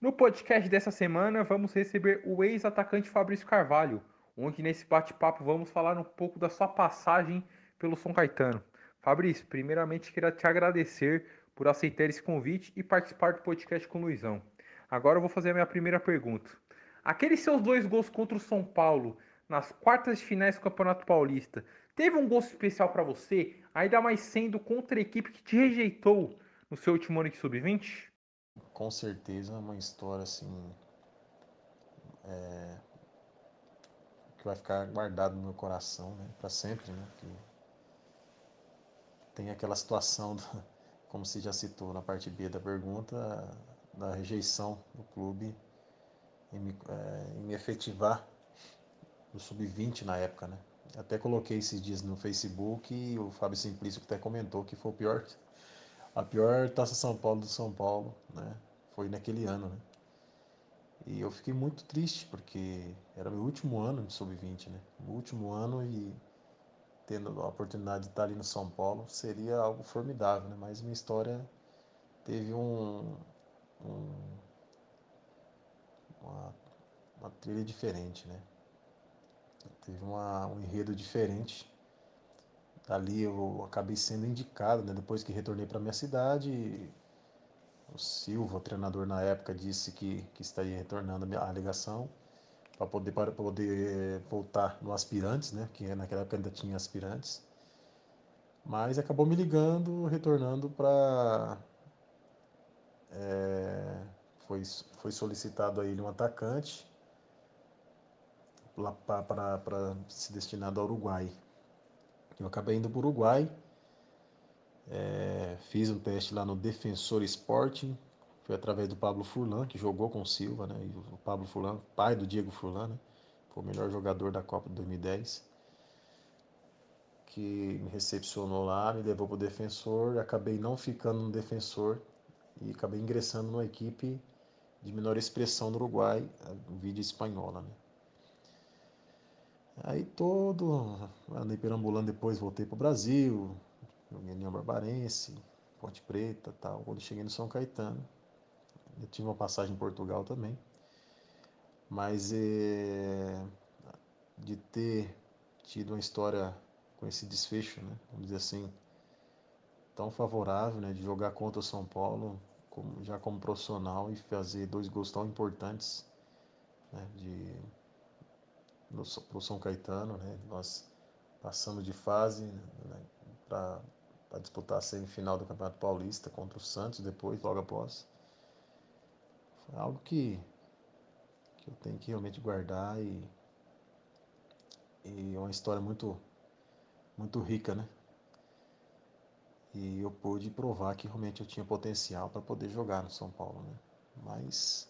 No podcast dessa semana, vamos receber o ex-atacante Fabrício Carvalho, onde nesse bate-papo vamos falar um pouco da sua passagem pelo São Caetano. Fabrício, primeiramente queria te agradecer por aceitar esse convite e participar do podcast com o Luizão. Agora eu vou fazer a minha primeira pergunta. Aqueles seus dois gols contra o São Paulo nas quartas de finais do Campeonato Paulista, teve um gosto especial para você, ainda mais sendo contra a equipe que te rejeitou no seu último ano de sub-20? Com certeza uma história assim é, que vai ficar guardado no meu coração né, para sempre né, que tem aquela situação do, como se já citou na parte B da pergunta da rejeição do clube em me, é, me efetivar no sub-20 na época né. Até coloquei esses dias no Facebook e o Fábio Simplício até comentou que foi o pior a pior Taça São Paulo do São Paulo, né? Foi naquele ano, né? E eu fiquei muito triste porque era meu último ano de sub-20, né? O último ano e tendo a oportunidade de estar ali no São Paulo seria algo formidável, né? Mas minha história teve um, um uma, uma trilha diferente, né? Teve uma, um enredo diferente ali eu acabei sendo indicado, né? depois que retornei para minha cidade. O Silva, o treinador na época, disse que, que estaria retornando a ligação para poder, para poder voltar no aspirantes, né? que naquela época ainda tinha aspirantes. Mas acabou me ligando, retornando para. É, foi, foi solicitado a ele um atacante para se destinado ao Uruguai. Eu acabei indo para o Uruguai, é, fiz um teste lá no Defensor Sporting, foi através do Pablo Furlan, que jogou com o Silva, né? E o Pablo Furlan, pai do Diego Furlan, né? Foi o melhor jogador da Copa de 2010. Que me recepcionou lá, me levou para o Defensor, acabei não ficando no Defensor e acabei ingressando numa equipe de menor expressão no Uruguai, a vídeo espanhola, né? Aí todo, andei perambulando depois, voltei para o Brasil, joguei União Barbarense, Ponte Preta tal. Quando cheguei no São Caetano, eu tive uma passagem em Portugal também. Mas é, de ter tido uma história com esse desfecho, né, vamos dizer assim, tão favorável, né, de jogar contra o São Paulo, como, já como profissional e fazer dois gols tão importantes, né, de no, pro São Caetano, né? Nós passamos de fase né, para disputar a semifinal do Campeonato Paulista contra o Santos depois, logo após. Foi algo que, que eu tenho que realmente guardar e, e é uma história muito, muito rica, né? E eu pude provar que realmente eu tinha potencial para poder jogar no São Paulo, né? Mas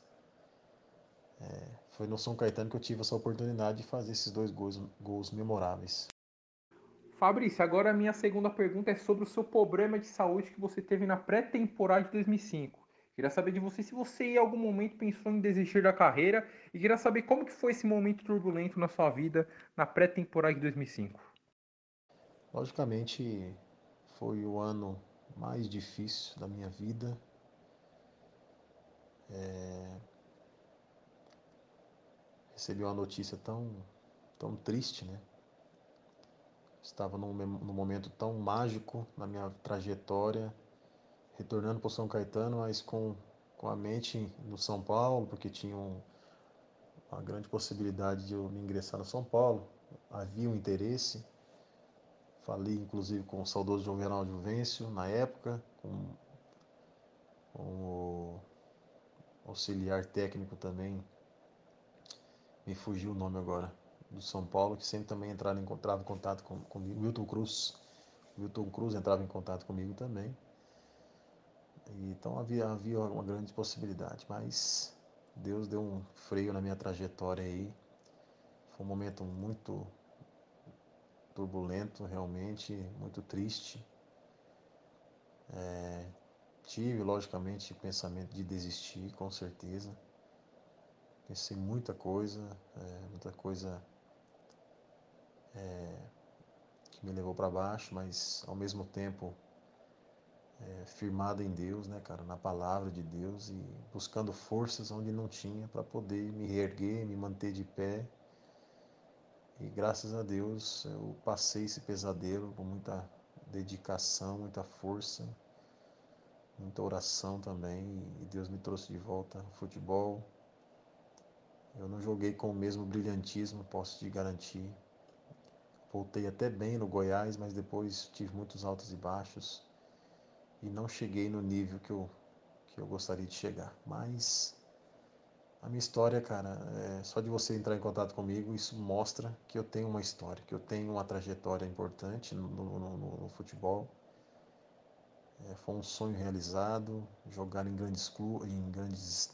é, foi no São Caetano que eu tive essa oportunidade de fazer esses dois gols, gols memoráveis. Fabrício, agora a minha segunda pergunta é sobre o seu problema de saúde que você teve na pré-temporada de 2005. Queria saber de você se você em algum momento pensou em desistir da carreira e queria saber como que foi esse momento turbulento na sua vida na pré-temporada de 2005. Logicamente, foi o ano mais difícil da minha vida. É, recebi uma notícia tão, tão triste, né? Estava num, num momento tão mágico na minha trajetória, retornando para São Caetano, mas com, com a mente no São Paulo, porque tinha um, uma grande possibilidade de eu me ingressar no São Paulo. Havia um interesse. Falei inclusive com o saudoso Juvenal Juvencio na época, com, com o auxiliar técnico também me fugiu o nome agora, do São Paulo, que sempre também entrava em, entrava em contato com, comigo, Wilton Cruz. Wilton Cruz entrava em contato comigo também. E, então havia, havia uma grande possibilidade, mas Deus deu um freio na minha trajetória aí. Foi um momento muito turbulento, realmente, muito triste. É, tive, logicamente, pensamento de desistir, com certeza Pensei muita coisa, é, muita coisa é, que me levou para baixo, mas ao mesmo tempo é, firmado em Deus, né, cara, na palavra de Deus e buscando forças onde não tinha para poder me reerguer, me manter de pé. E graças a Deus eu passei esse pesadelo com muita dedicação, muita força, muita oração também. E Deus me trouxe de volta ao futebol. Eu não joguei com o mesmo brilhantismo, posso te garantir. Voltei até bem no Goiás, mas depois tive muitos altos e baixos e não cheguei no nível que eu, que eu gostaria de chegar. Mas a minha história, cara, é, só de você entrar em contato comigo, isso mostra que eu tenho uma história, que eu tenho uma trajetória importante no, no, no, no futebol. É, foi um sonho realizado, jogar em grandes, em grandes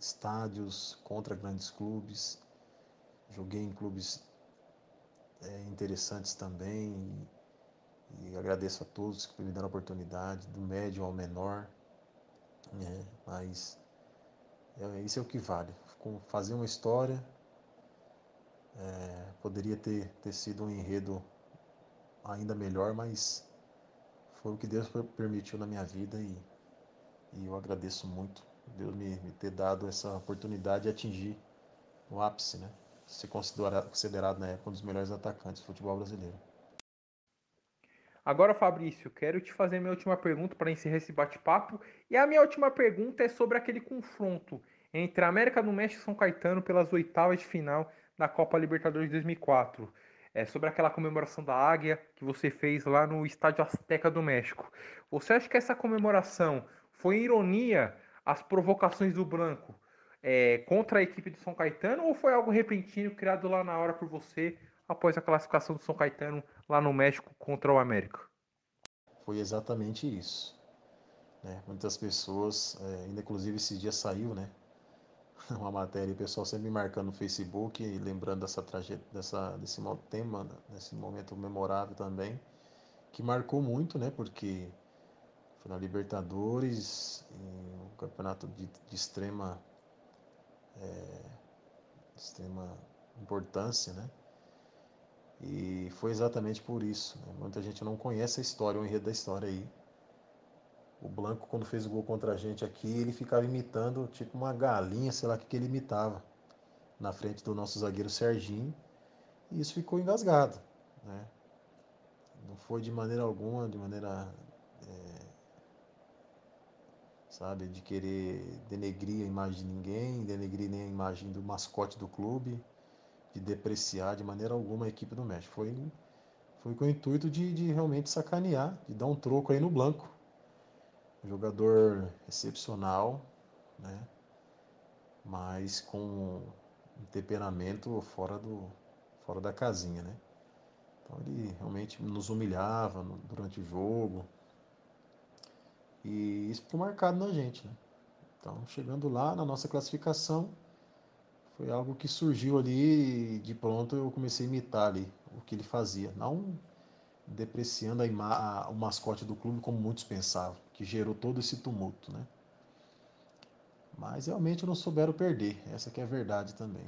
estádios, contra grandes clubes. Joguei em clubes é, interessantes também. E, e, agradeço a todos que me deram a oportunidade, do médio ao menor. Né? Mas é, isso é o que vale. Fazer uma história é, poderia ter, ter sido um enredo ainda melhor, mas foi o que Deus permitiu na minha vida e, e eu agradeço muito Deus me, me, ter dado essa oportunidade de atingir o ápice, né? Ser considerado, considerado na época um dos melhores atacantes do futebol brasileiro. Agora, Fabrício, quero te fazer minha última pergunta para encerrar esse bate-papo. E a minha última pergunta é sobre aquele confronto entre a América do México e São Caetano pelas oitavas de final da Copa Libertadores de 2004. É sobre aquela comemoração da águia que você fez lá no Estádio Azteca do México. Você acha que essa comemoração foi ironia às provocações do Branco é, contra a equipe do São Caetano ou foi algo repentino criado lá na hora por você após a classificação do São Caetano lá no México contra o América? Foi exatamente isso. Né? Muitas pessoas, é, ainda inclusive esses dias saiu, né? Uma matéria, o pessoal sempre me marcando no Facebook, lembrando dessa trajetória, dessa, desse tema, desse momento memorável também, que marcou muito, né? Porque foi na Libertadores, um campeonato de, de extrema, é, de extrema importância, né? E foi exatamente por isso. Né? Muita gente não conhece a história, o enredo da história aí. O Blanco, quando fez o gol contra a gente aqui, ele ficava imitando tipo uma galinha, sei lá o que, que ele imitava, na frente do nosso zagueiro Serginho. E isso ficou engasgado. Né? Não foi de maneira alguma, de maneira. É, sabe, de querer denegrir a imagem de ninguém, denegrir nem a imagem do mascote do clube de depreciar de maneira alguma a equipe do México. Foi, foi com o intuito de, de realmente sacanear, de dar um troco aí no Blanco. Jogador excepcional, né? mas com um temperamento fora, do, fora da casinha. Né? Então ele realmente nos humilhava durante o jogo. E isso ficou marcado na gente. Né? Então, chegando lá na nossa classificação, foi algo que surgiu ali de pronto eu comecei a imitar ali o que ele fazia. Não depreciando a, o mascote do clube como muitos pensavam, que gerou todo esse tumulto, né? Mas realmente não souberam perder, essa que é a verdade também.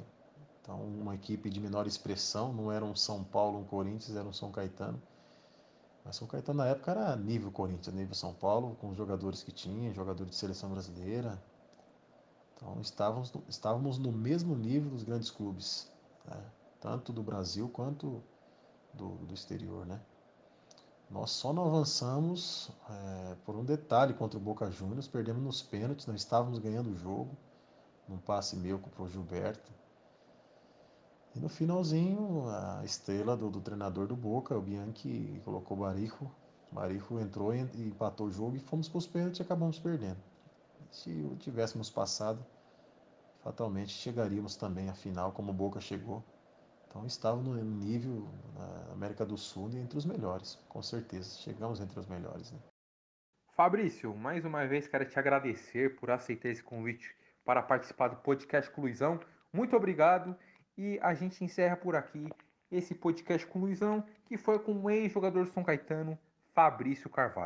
Então, uma equipe de menor expressão, não era um São Paulo, um Corinthians, era um São Caetano. Mas São Caetano na época era nível Corinthians, nível São Paulo, com os jogadores que tinha, jogadores de seleção brasileira, então estávamos, estávamos no mesmo nível dos grandes clubes, né? tanto do Brasil quanto do, do exterior. Né? Nós só não avançamos é, por um detalhe contra o Boca Juniors, perdemos nos pênaltis, não estávamos ganhando o jogo, num passe meu para o Gilberto. E no finalzinho, a estrela do, do, treinador do Boca, o Bianchi, colocou o Barijo. O Barijo entrou e empatou o jogo e fomos para os pênaltis e acabamos perdendo. Se tivéssemos passado, fatalmente chegaríamos também à final, como o Boca chegou. Então estávamos no nível na América do Sul entre os melhores, com certeza. Chegamos entre os melhores. Né? Fabrício, mais uma vez quero te agradecer por aceitar esse convite para participar do podcast Cluizão. Muito obrigado e a gente encerra por aqui esse podcast Cluizão que foi com o ex-jogador São Caetano, Fabrício Carvalho.